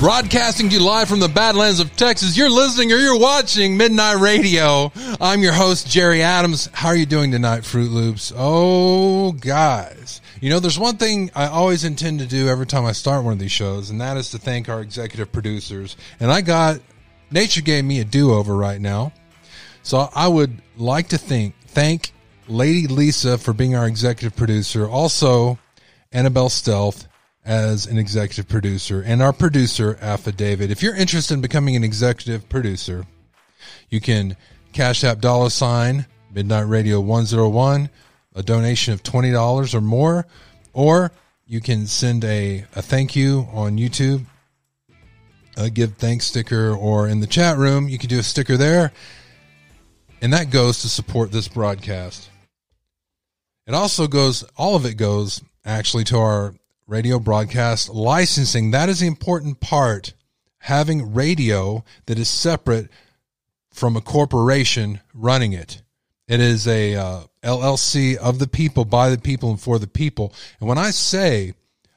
Broadcasting to you live from the Badlands of Texas. You're listening or you're watching Midnight Radio. I'm your host, Jerry Adams. How are you doing tonight, Fruit Loops? Oh, guys. You know, there's one thing I always intend to do every time I start one of these shows, and that is to thank our executive producers. And I got, nature gave me a do over right now. So I would like to think, thank Lady Lisa for being our executive producer. Also, Annabelle Stealth as an executive producer. And our producer affidavit. If you're interested in becoming an executive producer, you can cash app dollar sign midnight radio 101 a donation of $20 or more or you can send a, a thank you on youtube a give thanks sticker or in the chat room you can do a sticker there. And that goes to support this broadcast. It also goes all of it goes actually to our radio broadcast licensing. That is the important part. Having radio that is separate from a corporation running it. It is a uh, LLC of the people, by the people, and for the people. And when I say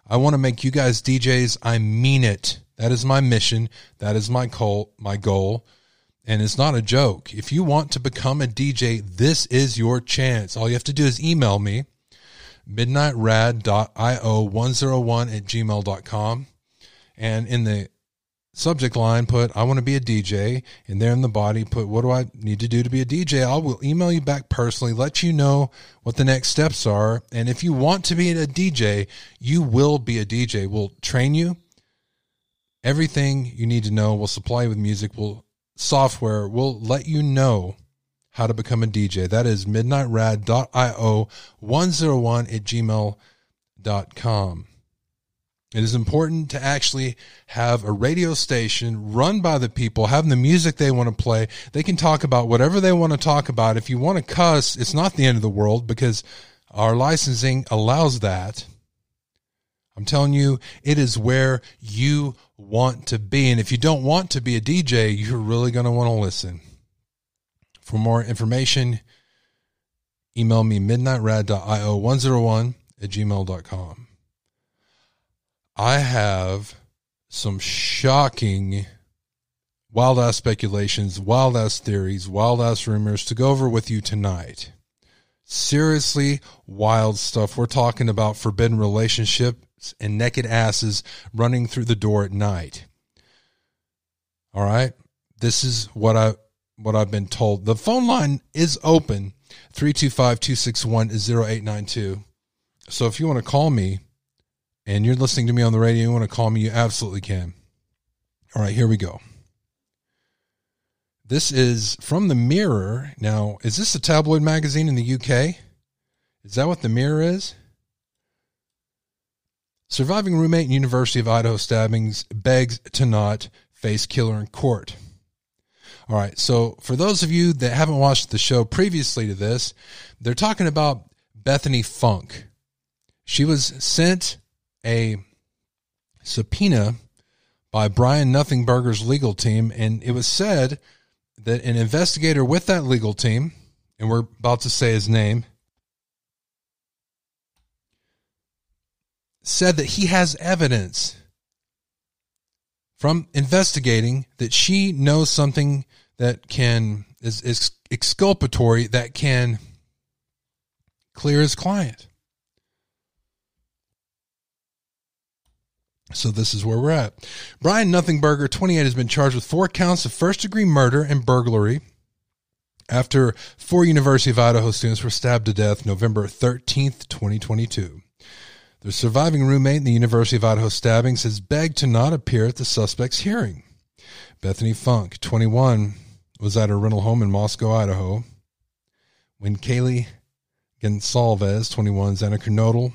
I want to make you guys DJs, I mean it. That is my mission. That is my goal. My goal. And it's not a joke. If you want to become a DJ, this is your chance. All you have to do is email me midnightrad.io101 at gmail.com. And in the subject line, put, I want to be a DJ. And there in the body, put, what do I need to do to be a DJ? I will email you back personally, let you know what the next steps are. And if you want to be a DJ, you will be a DJ. We'll train you. Everything you need to know. We'll supply you with music. We'll software. We'll let you know how to become a DJ. That is midnightrad.io 101 at gmail.com. It is important to actually have a radio station run by the people, having the music they want to play. They can talk about whatever they want to talk about. If you want to cuss, it's not the end of the world because our licensing allows that. I'm telling you, it is where you want to be. And if you don't want to be a DJ, you're really going to want to listen. For more information, email me midnightrad.io101 at gmail.com. I have some shocking wild ass speculations, wild ass theories, wild ass rumors to go over with you tonight. Seriously, wild stuff. We're talking about forbidden relationships and naked asses running through the door at night. All right. This is what I what I've been told. The phone line is open 325 261 0892. So if you want to call me and you're listening to me on the radio, you want to call me, you absolutely can. All right, here we go. This is from the Mirror. Now, is this a tabloid magazine in the UK? Is that what the Mirror is? Surviving roommate in University of Idaho stabbings begs to not face killer in court. All right. So for those of you that haven't watched the show previously to this, they're talking about Bethany Funk. She was sent a subpoena by Brian Nothingburger's legal team, and it was said that an investigator with that legal team, and we're about to say his name, said that he has evidence from investigating that she knows something that can is, is exculpatory that can clear his client. So this is where we're at. Brian Nothingburger, 28, has been charged with four counts of first degree murder and burglary after four University of Idaho students were stabbed to death November 13th, 2022. The surviving roommate in the University of Idaho stabbings has begged to not appear at the suspect's hearing. Bethany Funk, 21, was at her rental home in Moscow, Idaho, when Kaylee Goncalves, 21, Xana Kernodle,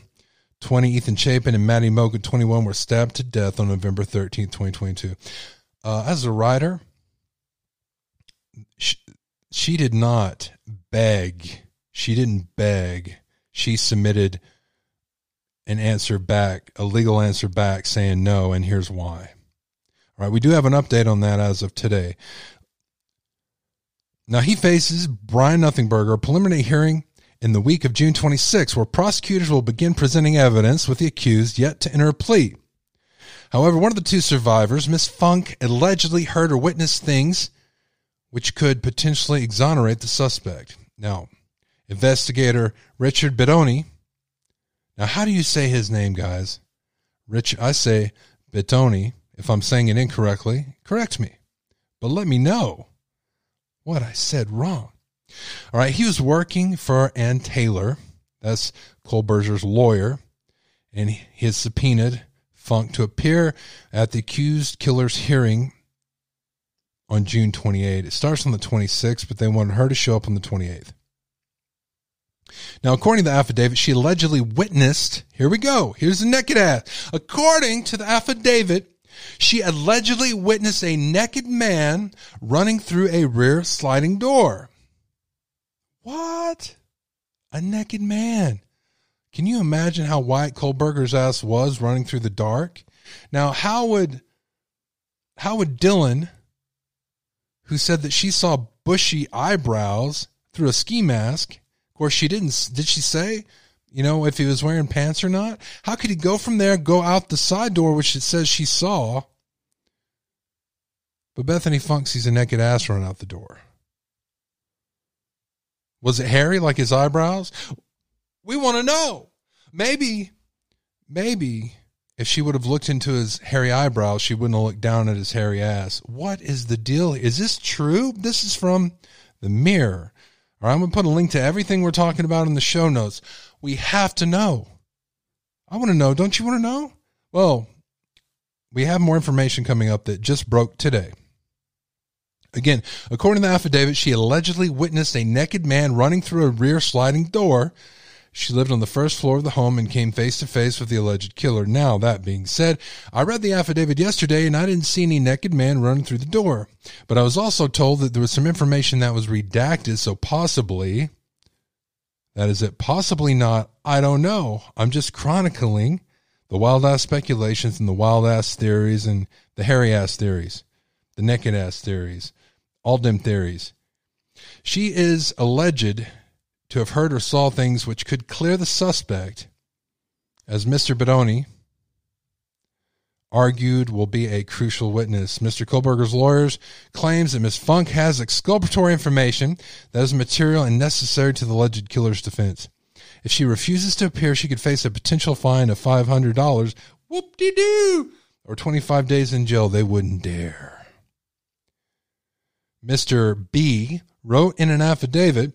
20, Ethan Chapin, and Maddie Mogen, 21, were stabbed to death on November 13th, 2022. Uh, as a writer, she, she did not beg. She didn't beg. She submitted – an answer back, a legal answer back saying no, and here's why. All right, we do have an update on that as of today. Now he faces Brian Nothingburger, a preliminary hearing in the week of June 26, where prosecutors will begin presenting evidence with the accused yet to enter a plea. However, one of the two survivors, Miss Funk, allegedly heard or witnessed things which could potentially exonerate the suspect. Now, investigator Richard Bedoni. Now, how do you say his name, guys? Rich, I say Betoni. If I'm saying it incorrectly, correct me. But let me know what I said wrong. All right, he was working for Anne Taylor. That's Kohberger's lawyer. And he has subpoenaed Funk to appear at the accused killer's hearing on June 28. It starts on the 26th, but they wanted her to show up on the 28th. Now, according to the affidavit, she allegedly witnessed, here we go, here's the naked ass. According to the affidavit, she allegedly witnessed a naked man running through a rear sliding door. What? A naked man. Can you imagine how Wyatt Kohberger's ass was running through the dark? Now, how would how would Dylan, who said that she saw bushy eyebrows through a ski mask, course she didn't did she say, you know, if he was wearing pants or not? How could he go from there, go out the side door, which it says she saw? But Bethany Funk sees a naked ass run out the door. Was it hairy like his eyebrows? We want to know. Maybe, maybe if she would have looked into his hairy eyebrows, she wouldn't have looked down at his hairy ass. What is the deal? Is this true? This is from the mirror. All right, I'm going to put a link to everything we're talking about in the show notes. We have to know. I want to know. Don't you want to know? Well, we have more information coming up that just broke today. Again, according to the affidavit, she allegedly witnessed a naked man running through a rear sliding door she lived on the first floor of the home and came face to face with the alleged killer. Now, that being said, I read the affidavit yesterday and I didn't see any naked man running through the door. But I was also told that there was some information that was redacted, so possibly, that is it, possibly not, I don't know. I'm just chronicling the wild ass speculations and the wild ass theories and the hairy ass theories, the naked ass theories, all them theories. She is alleged to have heard or saw things which could clear the suspect, as Mr. Bedoni argued will be a crucial witness. Mr. Kohberger's lawyers claims that Ms. Funk has exculpatory information that is material and necessary to the alleged killer's defense. If she refuses to appear, she could face a potential fine of $500. Whoop-de-doo! Or 25 days in jail. They wouldn't dare. Mr. B wrote in an affidavit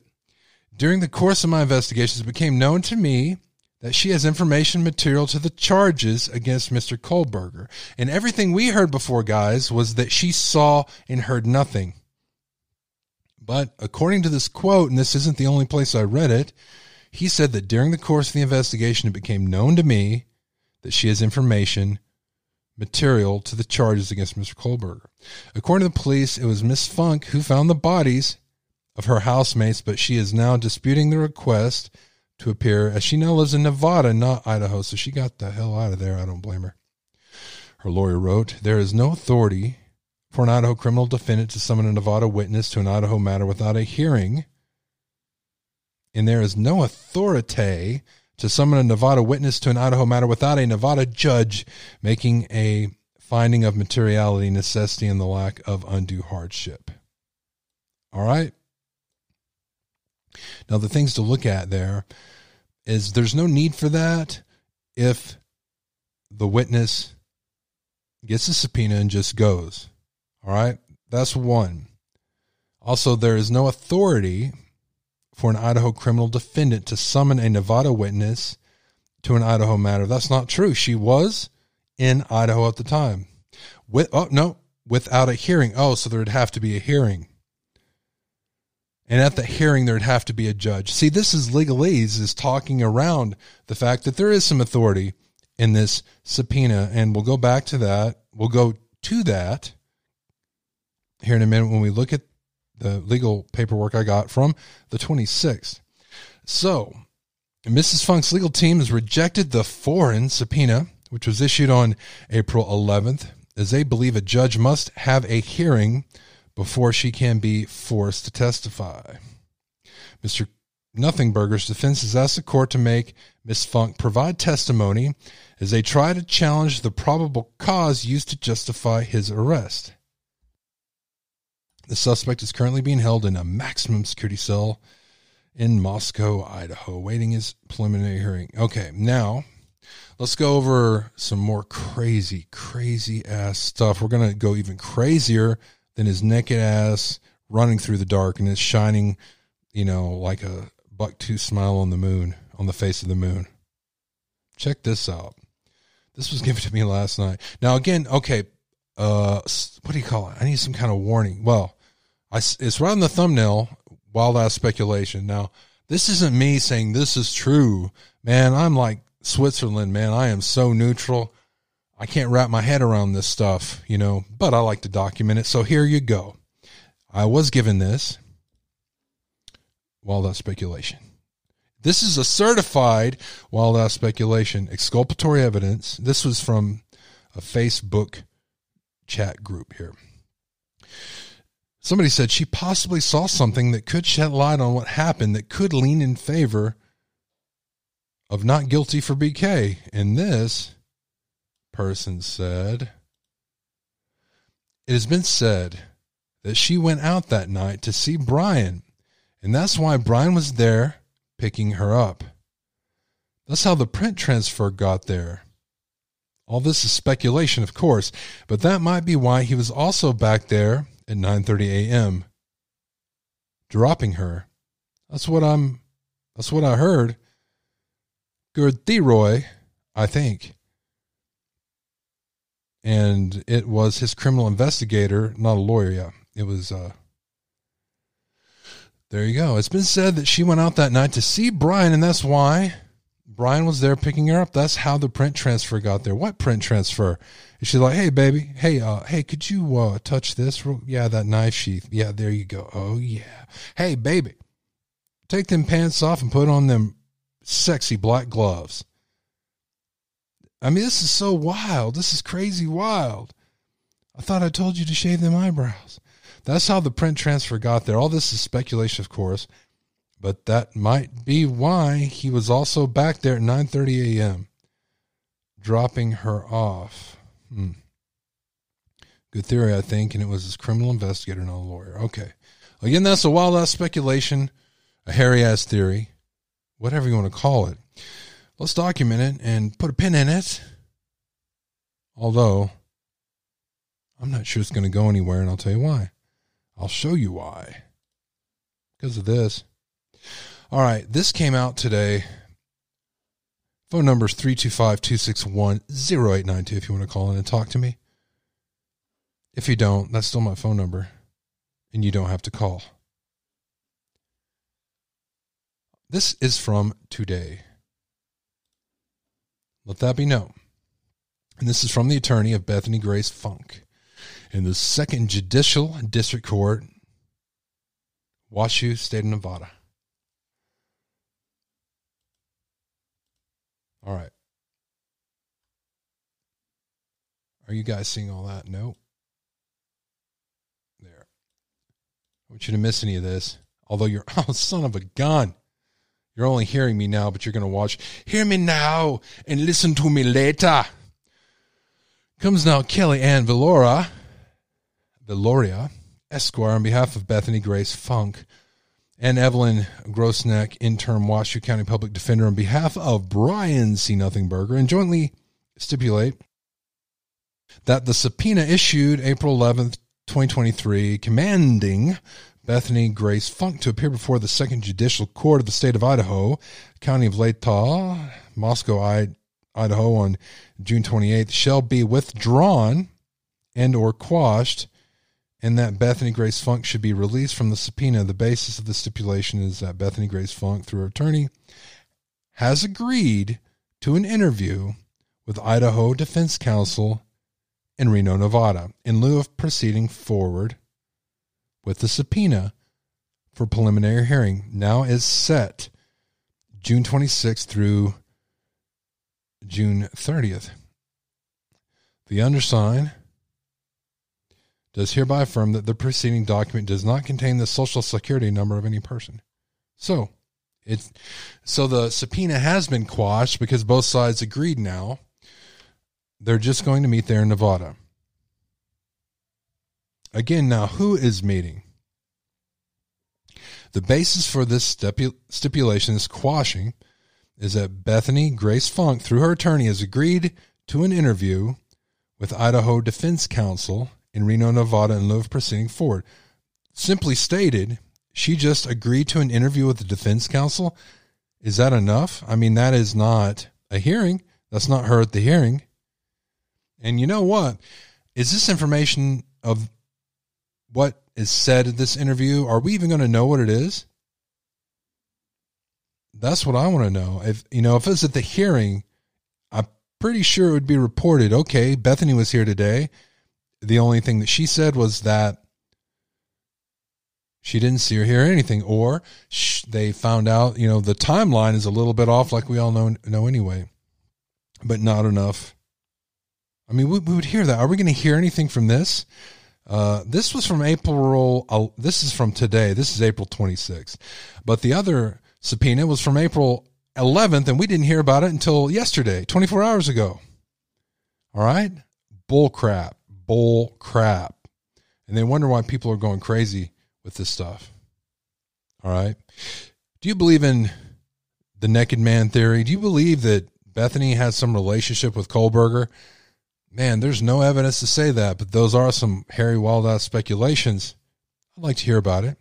during the course of my investigations, it became known to me that she has information material to the charges against Mr. Kohberger. And everything we heard before, guys, was that she saw and heard nothing. But according to this quote, and this isn't the only place I read it, he said that during the course of the investigation, it became known to me that she has information material to the charges against Mr. Kohberger. According to the police, it was Miss Funk who found the bodies of her housemates, but she is now disputing the request to appear as she now lives in Nevada, not Idaho. So she got the hell out of there. I don't blame her. Her lawyer wrote, There is no authority for an Idaho criminal defendant to summon a Nevada witness to an Idaho matter without a hearing. And there is no authority to summon a Nevada witness to an Idaho matter without a Nevada judge making a finding of materiality, necessity, and the lack of undue hardship. All right. Now, the things to look at there is there's no need for that if the witness gets a subpoena and just goes. All right. That's one. Also, there is no authority for an Idaho criminal defendant to summon a Nevada witness to an Idaho matter. That's not true. She was in Idaho at the time. With oh no, without a hearing. Oh, so there'd have to be a hearing and at the hearing there'd have to be a judge. See, this is legalese is talking around the fact that there is some authority in this subpoena, and we'll go back to that. We'll go to that here in a minute when we look at the legal paperwork I got from the 26th. So, Mrs. Funk's legal team has rejected the foreign subpoena, which was issued on April 11th, as they believe a judge must have a hearing before she can be forced to testify. Mr. Nothingburger's defense has asked the court to make Miss Funk provide testimony as they try to challenge the probable cause used to justify his arrest. The suspect is currently being held in a maximum security cell in Moscow, Idaho, waiting his preliminary hearing. Okay, now let's go over some more crazy, crazy ass stuff. We're going to go even crazier than his naked ass running through the darkness, shining, you know, like a buck tooth smile on the moon, on the face of the moon. Check this out. This was given to me last night. Now, again, okay, uh, what do you call it? I need some kind of warning. Well, I, it's right on the thumbnail, wild ass speculation. Now, this isn't me saying this is true. Man, I'm like Switzerland, man. I am so neutral. I can't wrap my head around this stuff, you know, but I like to document it. So here you go. I was given this. Wild ass speculation. This is a certified wild ass speculation, exculpatory evidence. This was from a Facebook chat group here. Somebody said she possibly saw something that could shed light on what happened that could lean in favor of not guilty for BK. And this person said, It has been said that she went out that night to see Brian, and that's why Brian was there picking her up. That's how the print transfer got there. All this is speculation, of course, but that might be why he was also back there at 9:30 a.m. dropping her. That's what I'm that's what I heard. Good Theroy, I think. And it was his criminal investigator, not a lawyer, yeah. It was uh there you go. It's been said that she went out that night to see Brian, and that's why Brian was there picking her up. That's how the print transfer got there. What print transfer? And she's like, "Hey, baby, hey, uh, hey, could you uh, touch this? Yeah, that knife sheath. Yeah, there you go. Oh yeah. Hey, baby, take them pants off and put on them sexy black gloves." I mean, this is so wild. This is crazy wild. I thought I told you to shave them eyebrows. That's how the print transfer got there. All this is speculation, of course, but that might be why he was also back there at 9:30 a.m. dropping her off. Hmm. Good theory, I think, and it was his criminal investigator, not a lawyer. Okay. Again, that's a wild ass speculation, a hairy ass theory, whatever you want to call it. Let's document it and put a pin in it. Although, I'm not sure it's going to go anywhere, and I'll tell you why. I'll show you why. Because of this. All right, this came out today. Phone number is 325 261 0892 if you want to call in and talk to me. If you don't, that's still my phone number, and you don't have to call. This is from today. Let that be known. And this is from the attorney of Bethany Grace Funk in the Second Judicial District Court, Washoe, State of Nevada. All right. Are you guys seeing all that? No. There. I want you to miss any of this. Although you're, oh, son of a gun. You're only hearing me now, but you're going to watch. Hear me now and listen to me later. Comes now Kelly Ann Villora Viloria, Esquire, on behalf of Bethany Grace Funk, and Evelyn Grosenick, interim Washoe County Public Defender, on behalf of Brian C. Nothingburger, and jointly stipulate that the subpoena issued April 11th, 2023, commanding Bethany Grace Funk to appear before the Second Judicial Court of the State of Idaho, County of Latah, Moscow, Idaho, on June 28th, shall be withdrawn and or quashed and that Bethany Grace Funk should be released from the subpoena. The basis of the stipulation is that Bethany Grace Funk, through her attorney, has agreed to an interview with Idaho Defense Counsel in Reno, Nevada, in lieu of proceeding forward with the subpoena for preliminary hearing. Now is set June 26th through June 30th. The undersigned does hereby affirm that the preceding document does not contain the social security number of any person. So, It's so the subpoena has been quashed because both sides agreed now. They're just going to meet there in Nevada. Again, now who is meeting? The basis for this stipulation, is quashing, is that Bethany Grace Funk, through her attorney, has agreed to an interview with Idaho Defense Counsel in Reno, Nevada, in lieu of proceeding forward. Simply stated, she just agreed to an interview with the defense counsel. Is that enough? I mean, that is not a hearing. That's not her at the hearing. And you know what? Is this information of what is said in this interview? Are we even going to know what it is? That's what I want to know. If you know, if it's at the hearing, I'm pretty sure it would be reported. Okay, Bethany was here today. The only thing that she said was that she didn't see or hear anything, or sh- they found out. You know, the timeline is a little bit off, like we all know know anyway, but not enough. I mean, we, we would hear that. Are we going to hear anything from this? Uh, this was from April. Uh, this is from today. This is April 26th. But the other subpoena was from April 11th, and we didn't hear about it until yesterday, 24 hours ago. All right? Bull crap. Bull crap. And they wonder why people are going crazy with this stuff. All right. Do you believe in the naked man theory? Do you believe that Bethany has some relationship with Kohberger? Man, there's no evidence to say that, but those are some hairy wild speculations. I'd like to hear about it.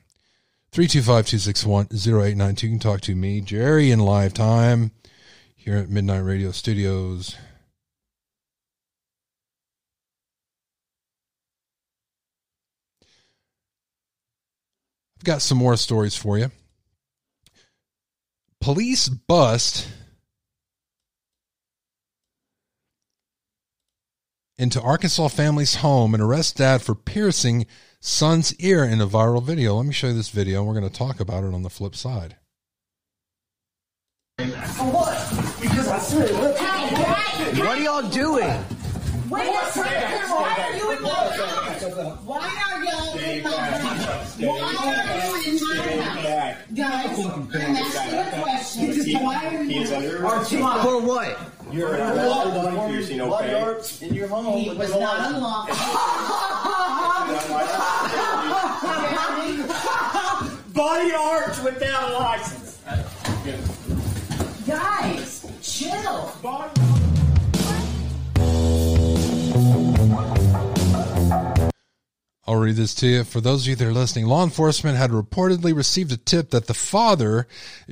325 261 0892. You can talk to me, Jerry, in live time here at Midnight Radio Studios. I've got some more stories for you. Police bust into Arkansas family's home and arrest dad for piercing son's ear in a viral video. Let me show you this video, and we're going to talk about it on the flip side. For what? Because I What are y'all doing? Wait a second. Why are you in my house? Why are y'all in my house? Why are you in my house? Guys, I'm asking a question. Why are you For what? You're a body piercing, okay? In your home. He was not unlawful. Body art without a license. Guys, chill. Body I'll read this to you. For those of you that are listening, law enforcement had reportedly received a tip that the father,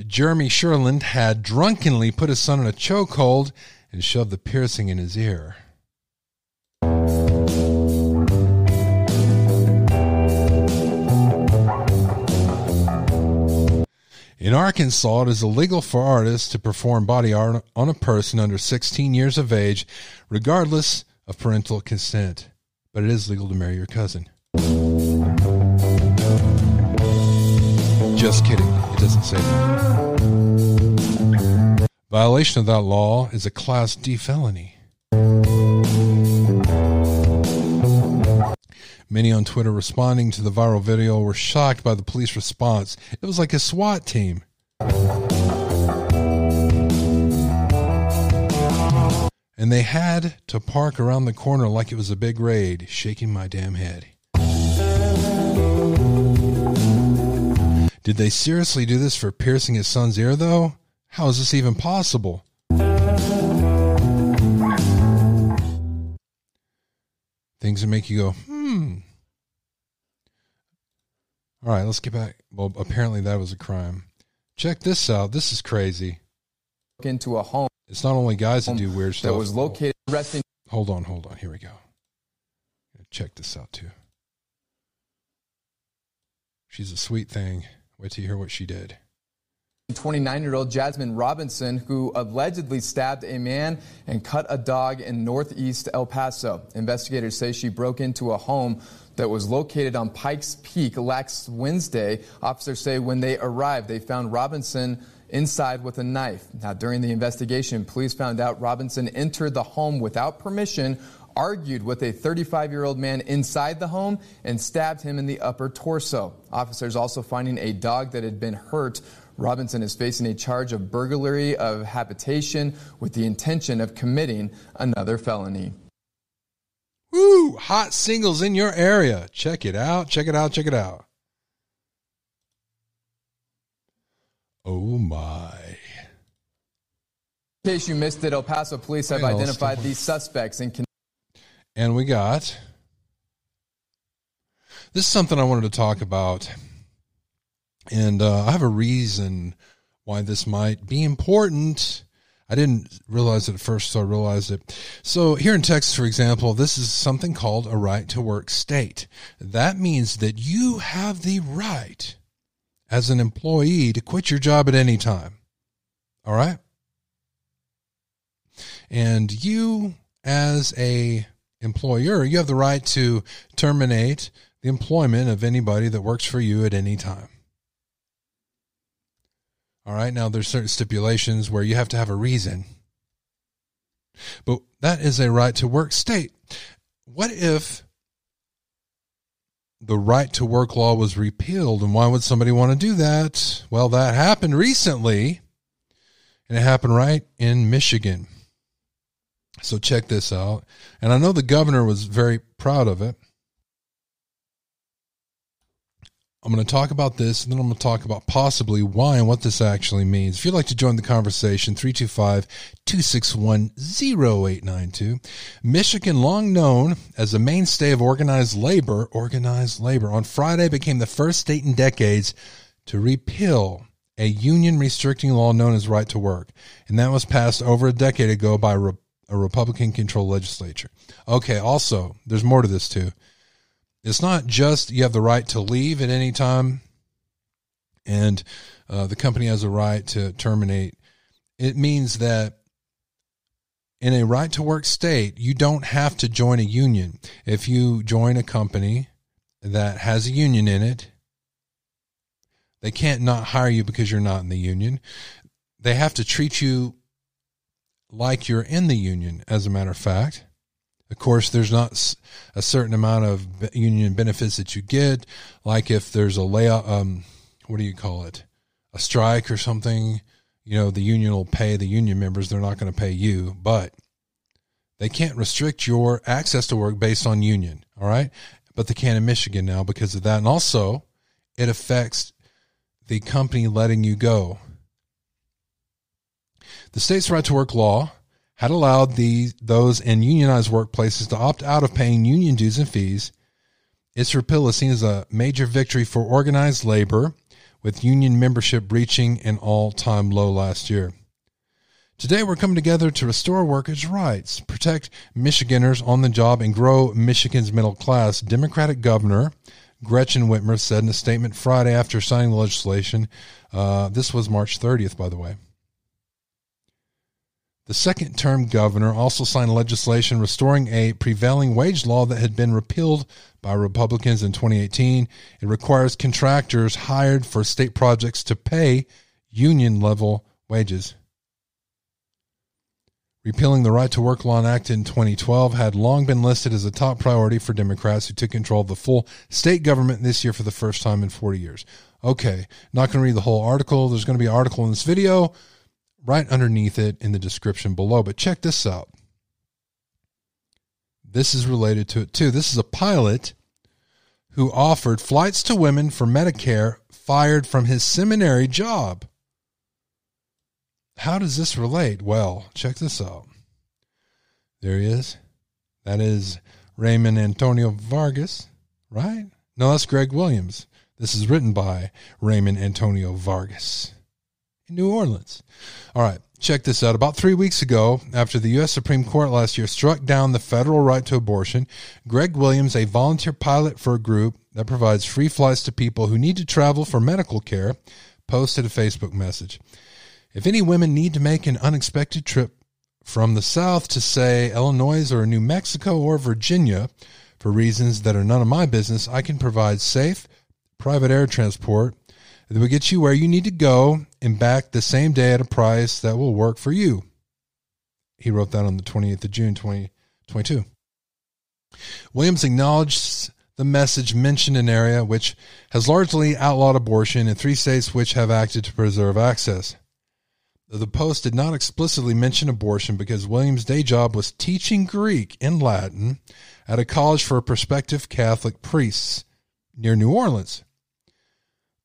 Jeremy Sherland, had drunkenly put his son in a chokehold and shoved the piercing in his ear. In Arkansas, it is illegal for artists to perform body art on a person under 16 years of age, regardless of parental consent. But it is legal to marry your cousin. Just kidding. It doesn't say that. Violation of that law is a Class D felony. Many on Twitter responding to the viral video were shocked by the police response. It was like a SWAT team. And they had to park around the corner like it was a big raid, shaking my damn head. Did they seriously do this for piercing his son's ear, though? How is this even possible? Things that make you go, hmm. All right, let's get back. Well, apparently that was a crime. Check this out. This is crazy. Into a home. It's not only guys that do weird stuff. That was located resting. Hold on, hold on. Here we go. Check this out too. She's a sweet thing. Wait till you hear what she did. 29 year old Jasmine Robinson, who allegedly stabbed a man and cut a dog in northeast El Paso. Investigators say she broke into a home that was located on Pikes Peak last Wednesday. Officers say when they arrived, they found Robinson inside with a knife. Now, during the investigation, police found out Robinson entered the home without permission argued with a 35 year old man inside the home and stabbed him in the upper torso. Officers also finding a dog that had been hurt Robinson is facing a charge of burglary of habitation with the intention of committing another felony. Woo! Hot singles in your area. Check it out. Check it out. Check it out. Oh my. In case you missed it, El Paso police have identified these suspects and can And we got. This is something I wanted to talk about. And uh, I have a reason why this might be important. I didn't realize it at first, so I realized it. So, here in Texas, for example, this is something called a right to work state. That means that you have the right as an employee to quit your job at any time. All right? And you, as a employer, you have the right to terminate the employment of anybody that works for you at any time. All right, now there's certain stipulations where you have to have a reason. But that is a right to work state. What if the right to work law was repealed and why would somebody want to do that? Well, that happened recently and it happened right in Michigan. So check this out. And I know the governor was very proud of it. I'm going to talk about this and then I'm going to talk about possibly why and what this actually means. If you'd like to join the conversation, 325 261 0892. Michigan, long known as a mainstay of organized labor, organized labor, on Friday became the first state in decades to repeal a union restricting law known as right to work. And that was passed over a decade ago by a Republican controlled legislature. Okay, also, there's more to this too. It's not just you have the right to leave at any time and uh, the company has a right to terminate. It means that in a right to work state, you don't have to join a union. If you join a company that has a union in it, they can't not hire you because you're not in the union. They have to treat you like you're in the union, as a matter of fact. Of course, there's not a certain amount of union benefits that you get, like if there's a layoff, um, what do you call it? A strike or something, you know, the union will pay the union members. They're not going to pay you, but they can't restrict your access to work based on union. All right. But they can in Michigan now because of that. And also, it affects the company letting you go. The state's right to work law had allowed the, those in unionized workplaces to opt out of paying union dues and fees. Its repeal is seen as a major victory for organized labor, with union membership reaching an all time low last year. Today, we're coming together to restore workers' rights, protect Michiganders on the job, and grow Michigan's middle class. Democratic Governor Gretchen Whitmer said in a statement Friday after signing the legislation. Uh, this was March 30th, by the way. The second term governor also signed legislation restoring a prevailing wage law that had been repealed by Republicans in 2018. It requires contractors hired for state projects to pay union level wages. Repealing the Right to Work Law Act in 2012 had long been listed as a top priority for Democrats who took control of the full state government this year for the first time in 40 years. Okay, not going to read the whole article. There's going to be an article in this video right underneath it in the description below. But check this out. This is related to it too. This is a pilot who offered flights to women for Medicare fired from his seminary job. How does this relate? Well, check this out. There he is. That is Raymond Antonio Vargas, right? No, that's Greg Williams. This is written by Raymond Antonio Vargas New Orleans. All right, check this out. About three weeks ago, after the U.S. Supreme Court last year struck down the federal right to abortion, Greg Williams, a volunteer pilot for a group that provides free flights to people who need to travel for medical care, posted a Facebook message. If any women need to make an unexpected trip from the South to, say, Illinois or New Mexico or Virginia for reasons that are none of my business, I can provide safe, private air transport that will get you where you need to go and back the same day at a price that will work for you. He wrote that on the 28th of June, 2022. Williams acknowledged the message mentioned an area which has largely outlawed abortion and three states which have acted to preserve access. The Post did not explicitly mention abortion because Williams' day job was teaching Greek and Latin at a college for prospective Catholic priests near New Orleans.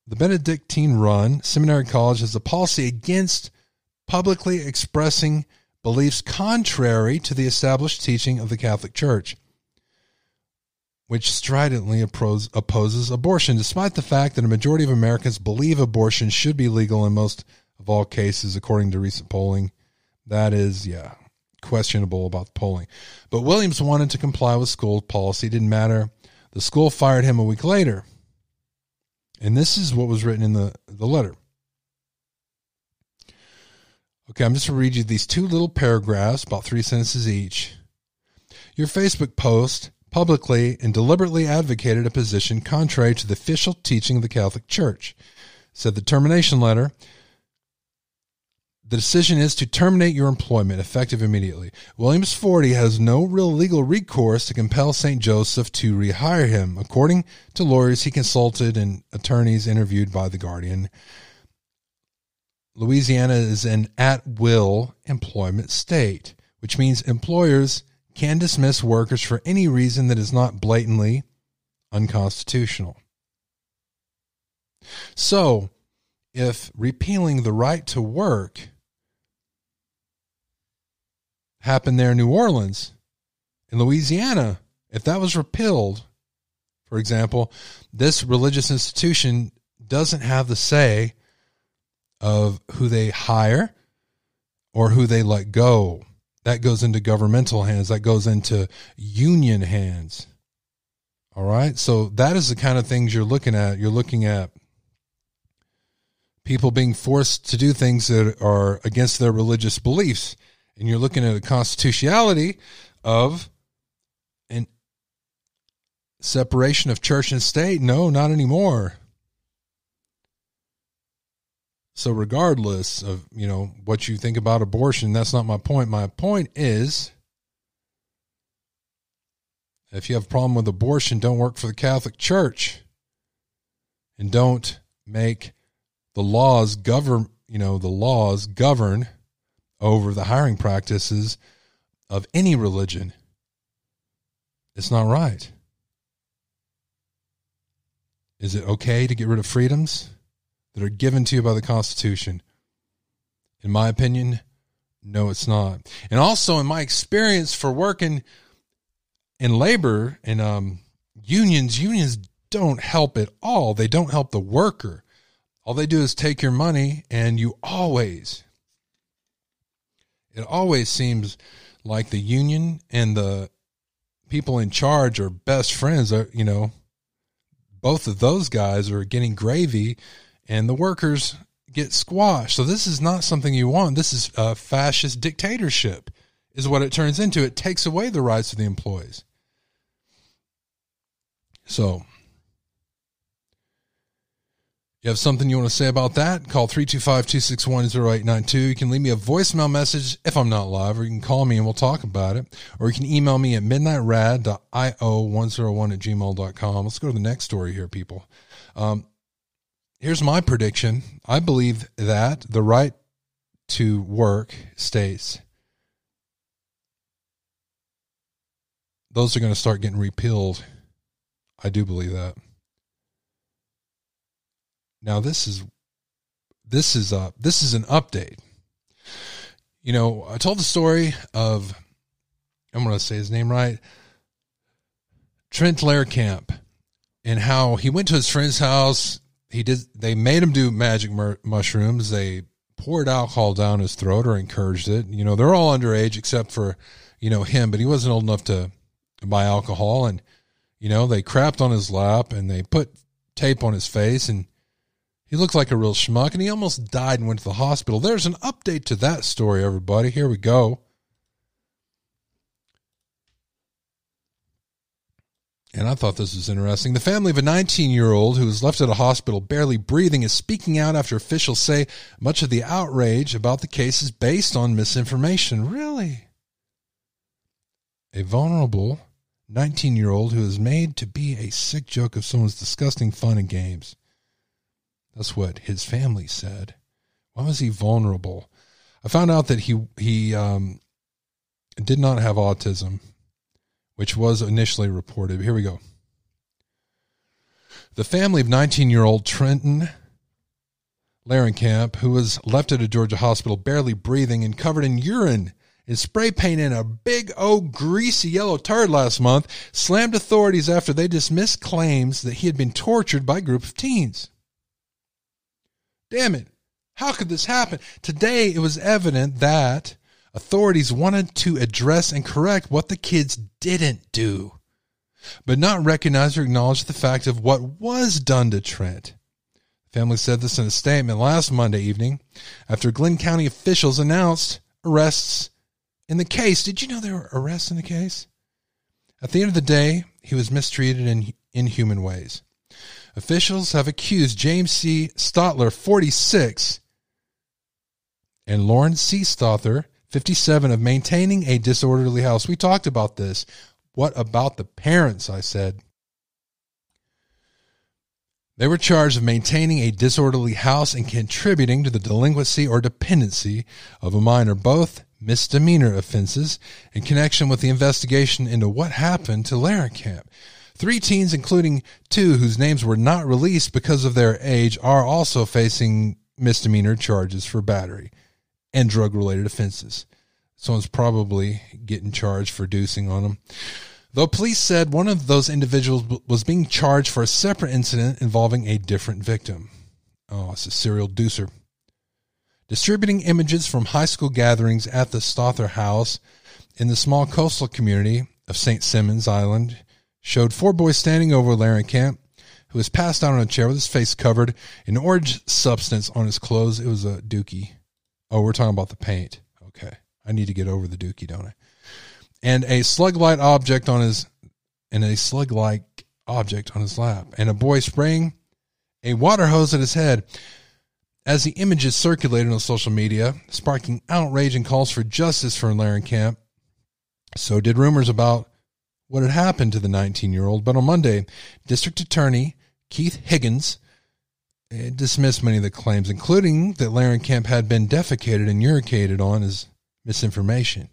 The Benedictine run seminary college has a policy against publicly expressing beliefs contrary to the established teaching of the Catholic Church, which stridently opposes abortion, despite the fact that a majority of Americans believe abortion should be legal in most of all cases, according to recent polling. That is, yeah, questionable about the polling. But Williams wanted to comply with school policy. Didn't matter. The school fired him a week later. And this is what was written in the, the letter. Okay, I'm just going to read you these two little paragraphs, about three sentences each. Your Facebook post publicly and deliberately advocated a position contrary to the official teaching of the Catholic Church. Said the termination letter the decision is to terminate your employment effective immediately. Williams 40 has no real legal recourse to compel St. Joseph to rehire him, according to lawyers he consulted and attorneys interviewed by The Guardian. Louisiana is an at will employment state, which means employers can dismiss workers for any reason that is not blatantly unconstitutional. So, if repealing the right to work happened there in New Orleans, in Louisiana, if that was repealed, for example, this religious institution doesn't have the say of who they hire or who they let go. That goes into governmental hands, that goes into union hands. All right. So that is the kind of things you're looking at. You're looking at people being forced to do things that are against their religious beliefs and you're looking at the constitutionality of an separation of church and state. No, not anymore. So regardless of, you know, what you think about abortion, that's not my point. My point is if you have a problem with abortion, don't work for the Catholic Church. And don't make the laws govern, you know, the laws govern over the hiring practices of any religion. It's not right. Is it okay to get rid of freedoms that are given to you by the Constitution? In my opinion, no, it's not. And also, in my experience for working in labor and um, unions, unions don't help at all. They don't help the worker. All they do is take your money, and you always, it always seems like the union and the people in charge are best friends. Are you know both of those guys are getting gravy and the workers get squashed. So this is not something you want. This is a fascist dictatorship is what it turns into. It takes away the rights of the employees. So you have something you want to say about that? Call 325 261 0892. You can leave me a voicemail message if I'm not live, or you can call me and we'll talk about it. Or you can email me at midnightrad.io101 at gmail.com. Let's go to the next story here, people. Um, here's my prediction I believe that the right to work states. Those are going to start getting repealed. I do believe that. Now this is this is a this is an update. You know, I told the story of I'm going to say his name right, Trent Lehrkamp, and how he went to his friend's house. He did. They made him do magic mur- mushrooms. They poured alcohol down his throat or encouraged it. You know, they're all underage except for you know him, but he wasn't old enough to buy alcohol. And you know, they crapped on his lap and they put tape on his face and he looked like a real schmuck and he almost died and went to the hospital. There's an update to that story, everybody. Here we go. And I thought this was interesting. The family of a 19 year old who was left at a hospital barely breathing is speaking out after officials say much of the outrage about the case is based on misinformation. Really? A vulnerable 19 year old who is made to be a sick joke of someone's disgusting fun and games. That's what his family said. Why was he vulnerable? I found out that he he um, did not have autism, which was initially reported. Here we go. The family of 19 year old Trenton Larrenkamp, who was left at a Georgia hospital barely breathing and covered in urine and spray paint in a big old greasy yellow turd last month, slammed authorities after they dismissed claims that he had been tortured by a group of teens. Damn it. How could this happen? Today it was evident that authorities wanted to address and correct what the kids didn't do, but not recognize or acknowledge the fact of what was done to Trent. Family said this in a statement last Monday evening after Glynn County officials announced arrests in the case. Did you know there were arrests in the case? At the end of the day, he was mistreated in inhuman ways. Officials have accused James C. Stotler, 46, and Lauren C. Stotler, 57, of maintaining a disorderly house. We talked about this. What about the parents? I said. They were charged of maintaining a disorderly house and contributing to the delinquency or dependency of a minor, both misdemeanor offenses in connection with the investigation into what happened to Larrenkamp. Three teens, including two whose names were not released because of their age, are also facing misdemeanor charges for battery and drug related offenses. Someone's probably getting charged for deucing on them. Though police said one of those individuals was being charged for a separate incident involving a different victim. Oh, it's a serial deucer. Distributing images from high school gatherings at the Stotler House in the small coastal community of St. Simons Island showed four boys standing over Larrenkamp, who was passed out on a chair with his face covered in orange substance on his clothes. It was a dookie. Oh, we're talking about the paint. Okay. I need to get over the dookie, don't I? And a slug-like object on his and a slug-like object on his lap, and a boy spraying a water hose at his head. As the images circulated on social media, sparking outrage and calls for justice for Larrenkamp, so did rumors about what had happened to the 19 year old. But on Monday, District Attorney Keith Higgins eh, dismissed many of the claims, including that Larrenkamp had been defecated and urinated on as misinformation.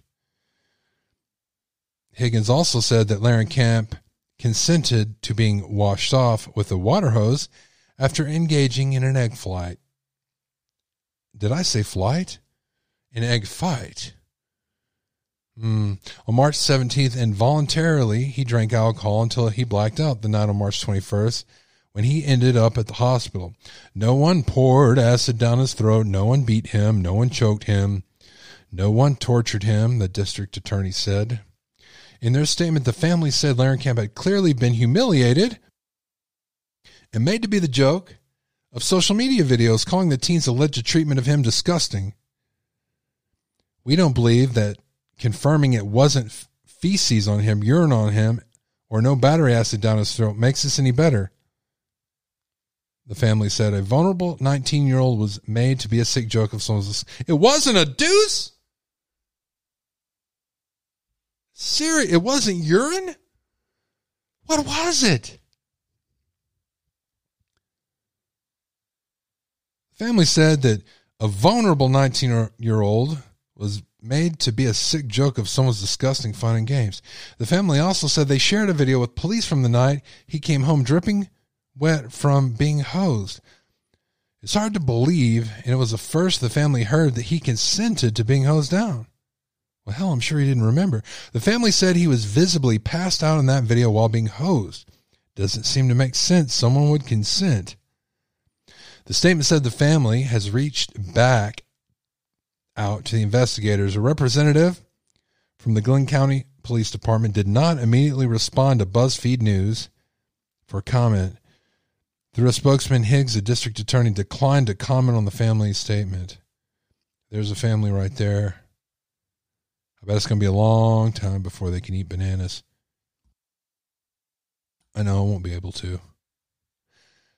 Higgins also said that Larrenkamp consented to being washed off with a water hose after engaging in an egg flight. Did I say flight? An egg fight. Mm. On March 17th, involuntarily, he drank alcohol until he blacked out the night on March 21st when he ended up at the hospital. No one poured acid down his throat. No one beat him. No one choked him. No one tortured him, the district attorney said. In their statement, the family said Larrenkamp had clearly been humiliated and made to be the joke of social media videos calling the teen's alleged treatment of him disgusting. We don't believe that confirming it wasn't feces on him, urine on him, or no battery acid down his throat makes this any better. The family said a vulnerable 19 year old was made to be a sick joke of someone's. It wasn't a deuce? Serious? It wasn't urine? What was it? Family said that a vulnerable 19 year old was made to be a sick joke of someone's disgusting fun and games. The family also said they shared a video with police from the night he came home dripping wet from being hosed. It's hard to believe, and it was the first the family heard that he consented to being hosed down. Well, hell, I'm sure he didn't remember. The family said he was visibly passed out in that video while being hosed. Doesn't seem to make sense someone would consent. The statement said the family has reached back out to the investigators. A representative from the Glynn County Police Department did not immediately respond to BuzzFeed News for comment. Through a spokesman, Higgs, the district attorney, declined to comment on the family's statement. There's a family right there. I bet it's going to be a long time before they can eat bananas. I know I won't be able to.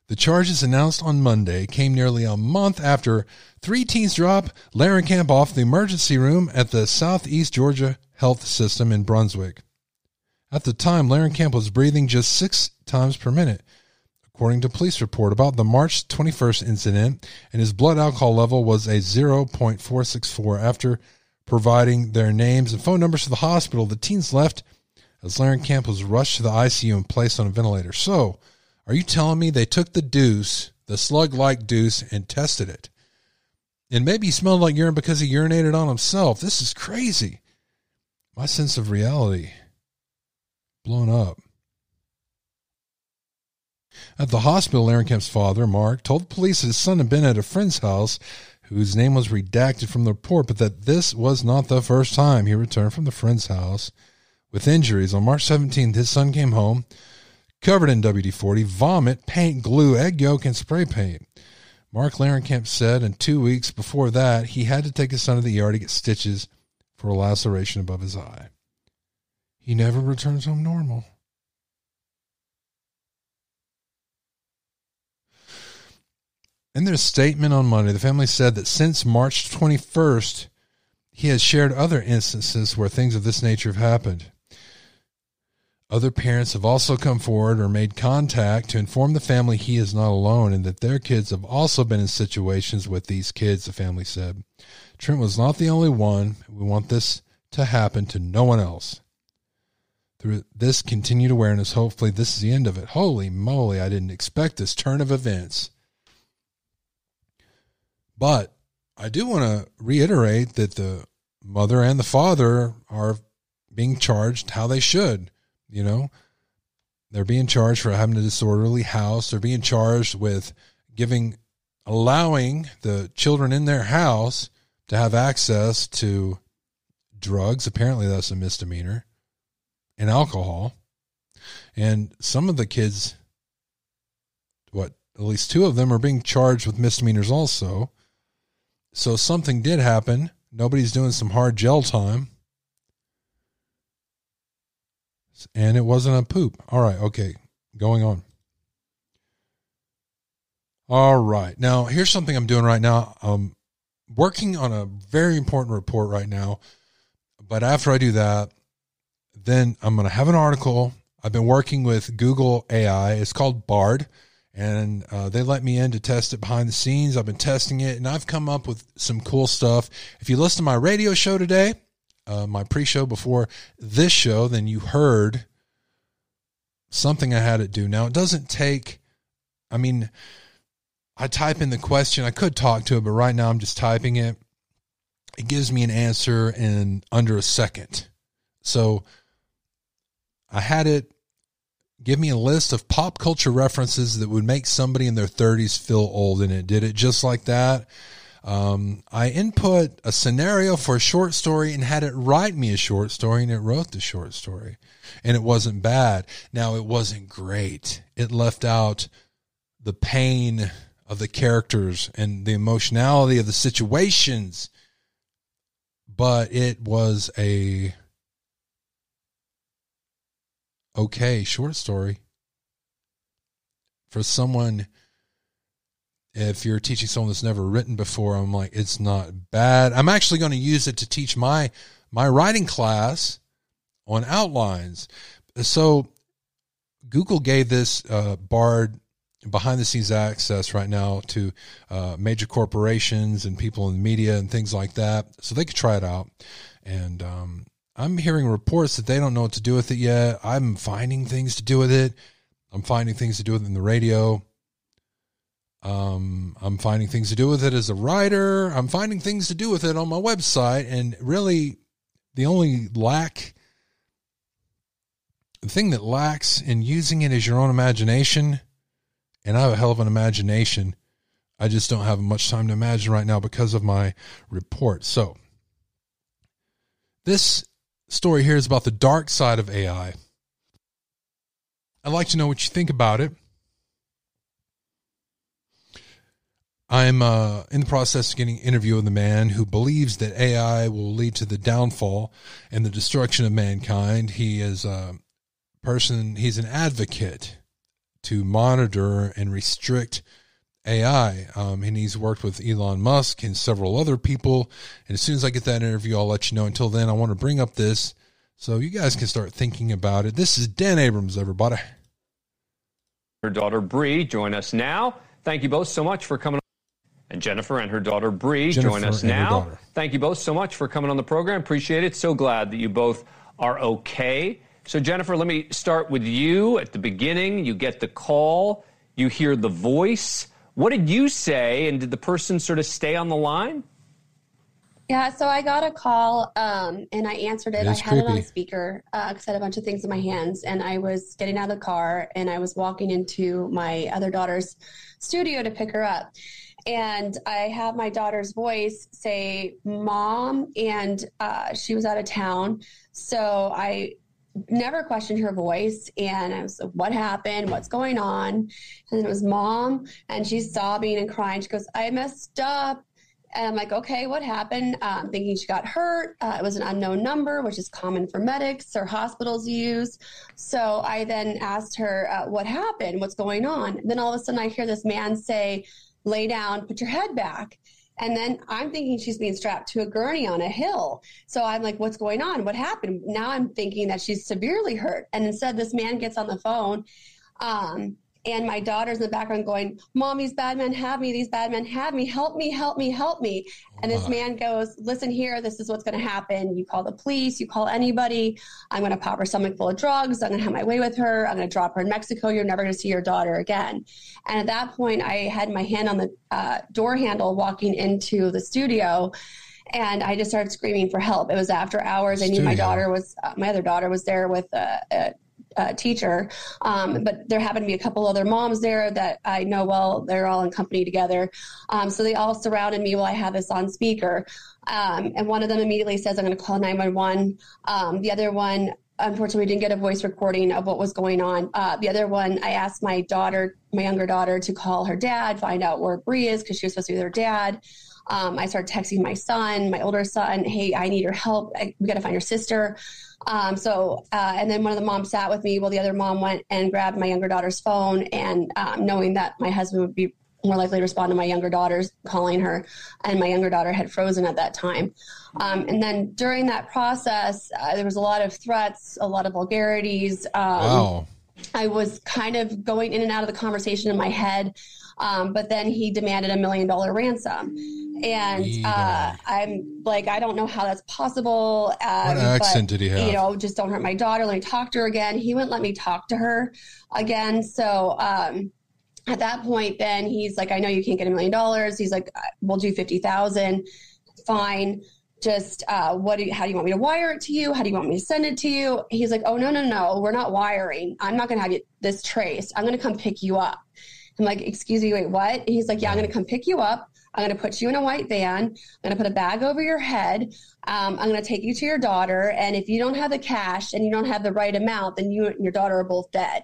The charges announced on Monday came nearly a month after three teens dropped Larrenkamp off the emergency room at the Southeast Georgia Health System in Brunswick. At the time, Larrenkamp was breathing just six times per minute, according to police report about the March 21st incident, and his blood alcohol level was a 0.464. After providing their names and phone numbers to the hospital, the teens left as Larrenkamp was rushed to the ICU and placed on a ventilator. So, are you telling me they took the deuce, the slug like deuce, and tested it? And maybe he smelled like urine because he urinated on himself. This is crazy. My sense of reality blown up. At the hospital, Aaron Kemp's father, Mark, told the police that his son had been at a friend's house whose name was redacted from the report, but that this was not the first time he returned from the friend's house with injuries. On March 17th, his son came home covered in WD 40, vomit, paint, glue, egg yolk, and spray paint. Mark Larrenkamp said, in two weeks before that, he had to take his son to the ER to get stitches for a laceration above his eye. He never returns home normal. In their statement on Monday, the family said that since March 21st, he has shared other instances where things of this nature have happened. Other parents have also come forward or made contact to inform the family he is not alone and that their kids have also been in situations with these kids, the family said. Trent was not the only one. We want this to happen to no one else. Through this continued awareness, hopefully, this is the end of it. Holy moly, I didn't expect this turn of events. But I do want to reiterate that the mother and the father are being charged how they should. You know, they're being charged for having a disorderly house. They're being charged with giving, allowing the children in their house to have access to drugs. Apparently, that's a misdemeanor, and alcohol. And some of the kids, what, at least two of them are being charged with misdemeanors also. So something did happen. Nobody's doing some hard jail time and it wasn't a poop. All right, okay, going on. All right, now here's something I'm doing right now. I'm working on a very important report right now, but after I do that, then I'm going to have an article. I've been working with Google AI. It's called Bard, and uh, they let me in to test it behind the scenes. I've been testing it, and I've come up with some cool stuff. If you listen to my radio show today, uh, my pre-show before this show, then you heard something I had it do. Now it doesn't take. I mean, I type in the question. I could talk to it, but right now I'm just typing it. It gives me an answer in under a second. So I had it give me a list of pop culture references that would make somebody in their 30s feel old, and it did it just like that. Um, I input a scenario for a short story and had it write me a short story, and it wrote the short story. And it wasn't bad. Now, it wasn't great. It left out the pain of the characters and the emotionality of the situations, but it was a okay short story for someone if you're teaching someone that's never written before, I'm like, it's not bad. I'm actually going to use it to teach my my writing class on outlines. So Google gave this uh, Bard behind the scenes access right now to uh, major corporations and people in the media and things like that, so they could try it out. And um, I'm hearing reports that they don't know what to do with it yet. I'm finding things to do with it. I'm finding things to do with it in the radio. Um, I'm finding things to do with it as a writer. I'm finding things to do with it on my website. And really, the only lack, the thing that lacks in using it is your own imagination. And I have a hell of an imagination. I just don't have much time to imagine right now because of my report. So, this story here is about the dark side of AI. I'd like to know what you think about it. I'm uh, in the process of getting an interview with a man who believes that AI will lead to the downfall and the destruction of mankind. He is a person, he's an advocate to monitor and restrict AI. Um, and he's worked with Elon Musk and several other people. And as soon as I get that interview, I'll let you know. Until then, I want to bring up this So you guys can start thinking about it. This is Dan Abrams, everybody. Her daughter Bree join us now. Thank you both so much for coming. And Jennifer and her daughter Bree Jennifer join us now. Thank you both so much for coming on the program. Appreciate it. So glad that you both are okay. So Jennifer, let me start with you. At the beginning, you get the call, you hear the voice. What did you say? And did the person sort of stay on the line? Yeah, so I got a call um, and I answered it. It I is had it on speaker because I had a bunch of things in my hands, and I was getting out of the car and I was walking into my other daughter's studio to pick her up. And I have my daughter's voice say, Mom, and uh, she was out of town. So I never questioned her voice. And I was like, What happened? What's going on? And it was Mom, and she's sobbing and crying. She goes, I messed up. And I'm like, okay, what happened? Um, thinking she got hurt. Uh, it was an unknown number, which is common for medics or hospitals use. So I then asked her, uh, what happened? What's going on? then all of a sudden, I hear this man say, lay down, put your head back. And then I'm thinking she's being strapped to a gurney on a hill. So I'm like, what's going on? What happened? Now I'm thinking that she's severely hurt. And instead, this man gets on the phone. Um, and my daughter's in the background going, Mom, these bad men have me. These bad men have me. Help me, help me, help me. And this man goes, Listen here, this is what's going to happen. You call the police, you call anybody. I'm going to pop her stomach full of drugs. I'm going to have my way with her. I'm going to drop her in Mexico. You're never going to see your daughter again. And at that point, I had my hand on the uh, door handle walking into the studio. And I just started screaming for help. It was after hours. I knew my daughter was, uh, my other daughter was there with a, a uh, teacher. Um, but there happened to be a couple other moms there that I know well. They're all in company together. Um, so they all surrounded me while I had this on speaker. Um, and one of them immediately says, I'm going to call 911. Um, the other one, unfortunately, we didn't get a voice recording of what was going on. Uh, the other one, I asked my daughter, my younger daughter, to call her dad, find out where Bree is because she was supposed to be her dad. Um, I started texting my son, my older son, hey, I need your help. I, we got to find your sister. Um, so, uh, and then one of the moms sat with me while the other mom went and grabbed my younger daughter's phone. And um, knowing that my husband would be more likely to respond to my younger daughter's calling her, and my younger daughter had frozen at that time. Um, and then during that process, uh, there was a lot of threats, a lot of vulgarities. Um, Wow. I was kind of going in and out of the conversation in my head. Um, but then he demanded a million dollar ransom. And uh, I'm like, I don't know how that's possible. Uh, What accent did he have? You know, just don't hurt my daughter. Let me talk to her again. He wouldn't let me talk to her again. So um, at that point, then he's like, I know you can't get a million dollars. He's like, we'll do 50,000. Fine. Just uh, what? Do you, how do you want me to wire it to you? How do you want me to send it to you? He's like, oh no no no, we're not wiring. I'm not going to have you, this traced. I'm going to come pick you up. I'm like, excuse me, wait, what? And he's like, yeah, I'm going to come pick you up. I'm going to put you in a white van. I'm going to put a bag over your head. Um, I'm going to take you to your daughter. And if you don't have the cash and you don't have the right amount, then you and your daughter are both dead.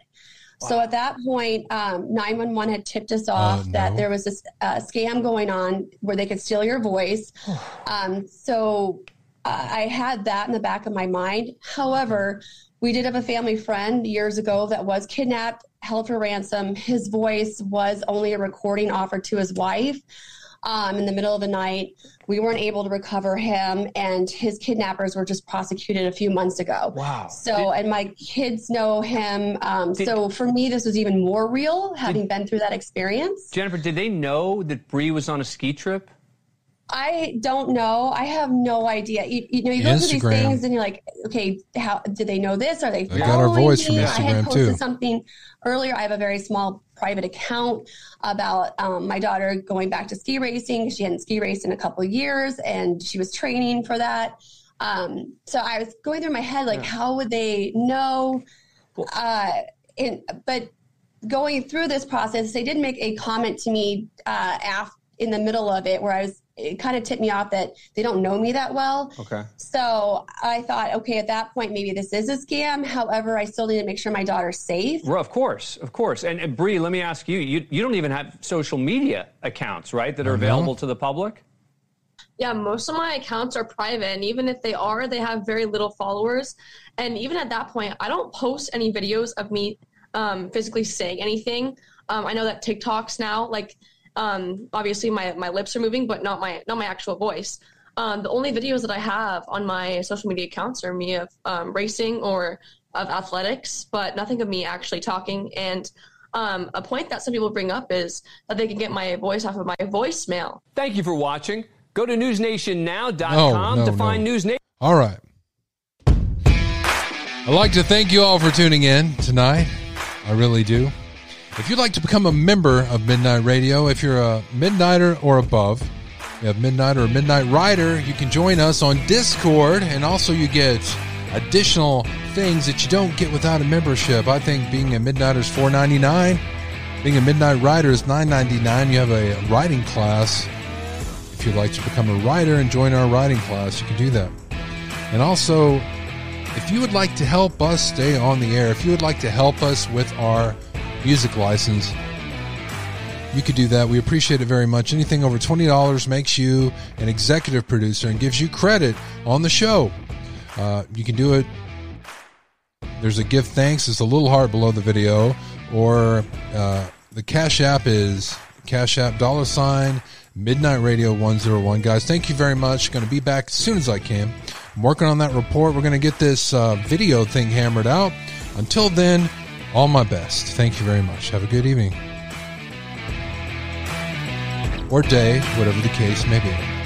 So at that point, um, 911 had tipped us off no. that there was this uh, scam going on where they could steal your voice. um, so uh, I had that in the back of my mind. However, we did have a family friend years ago that was kidnapped, held for ransom. His voice was only a recording offered to his wife um, in the middle of the night. We weren't able to recover him, and his kidnappers were just prosecuted a few months ago. Wow. So, and my kids know him. Um, Did- so for me, this was even more real, having been through that experience. Jennifer, did they know that Bree was on a ski trip? I don't know. I have no idea. You, you know, you go through these things and you're like, okay, how did they know this? Are they? They got our following voice from me? I had posted too. something earlier. I have a very small private account about um, my daughter going back to ski racing. Because she hadn't ski raced in a couple of years, and she was training for that. Um, so I was going through my head like, how would they know? Uh, and but going through this process, they did make a comment to me uh, af- in the middle of it where I was. It kind of tipped me off that they don't know me that well. Okay. So I thought, okay, at that point, maybe this is a scam. However, I still need to make sure my daughter's safe. Well, of course, of course. And, and Bree, let me ask you, you, you don't even have social media accounts, right, that are available to the public? Yeah, most of my accounts are private, and even if they are, they have very little followers. And even at that point, I don't post any videos of me um, physically saying anything. Um, I know that TikToks now, like, um, obviously my, my lips are moving, but not my not my actual voice. um, the only videos that I have on my social media accounts are me of um, racing or of athletics, but nothing of me actually talking. And um, a point that some people bring up is that they can get my voice off of my voicemail. Thank you for watching. Go to newsnationnow.com No, no, to find no. News Nation. All right. I'd like to thank you all for tuning in tonight. I really do. If you'd like to become a member of Midnight Radio, if you're a midnighter or above, you have midnight or midnight rider, you can join us on Discord, and also you get additional things that you don't get without a membership. I think being a midnighter is four ninety nine. Being a midnight rider is nine ninety nine. You have a writing class. If you'd like to become a writer and join our writing class, you can do that. And also, if you would like to help us stay on the air, if you would like to help us with our music license, you could do that. We appreciate it very much. Anything over $20 makes you an executive producer and gives you credit on the show. Uh, you can do it. There's a give thanks. It's a little heart below the video, or uh, the Cash App is Cash App dollar sign Midnight Radio 101. Guys, thank you very much. Going to be back as soon as I can. I'm working on that report. We're going to get this uh, video thing hammered out. Until then, all my best. Thank you very much. Have a good evening or day, whatever the case may be.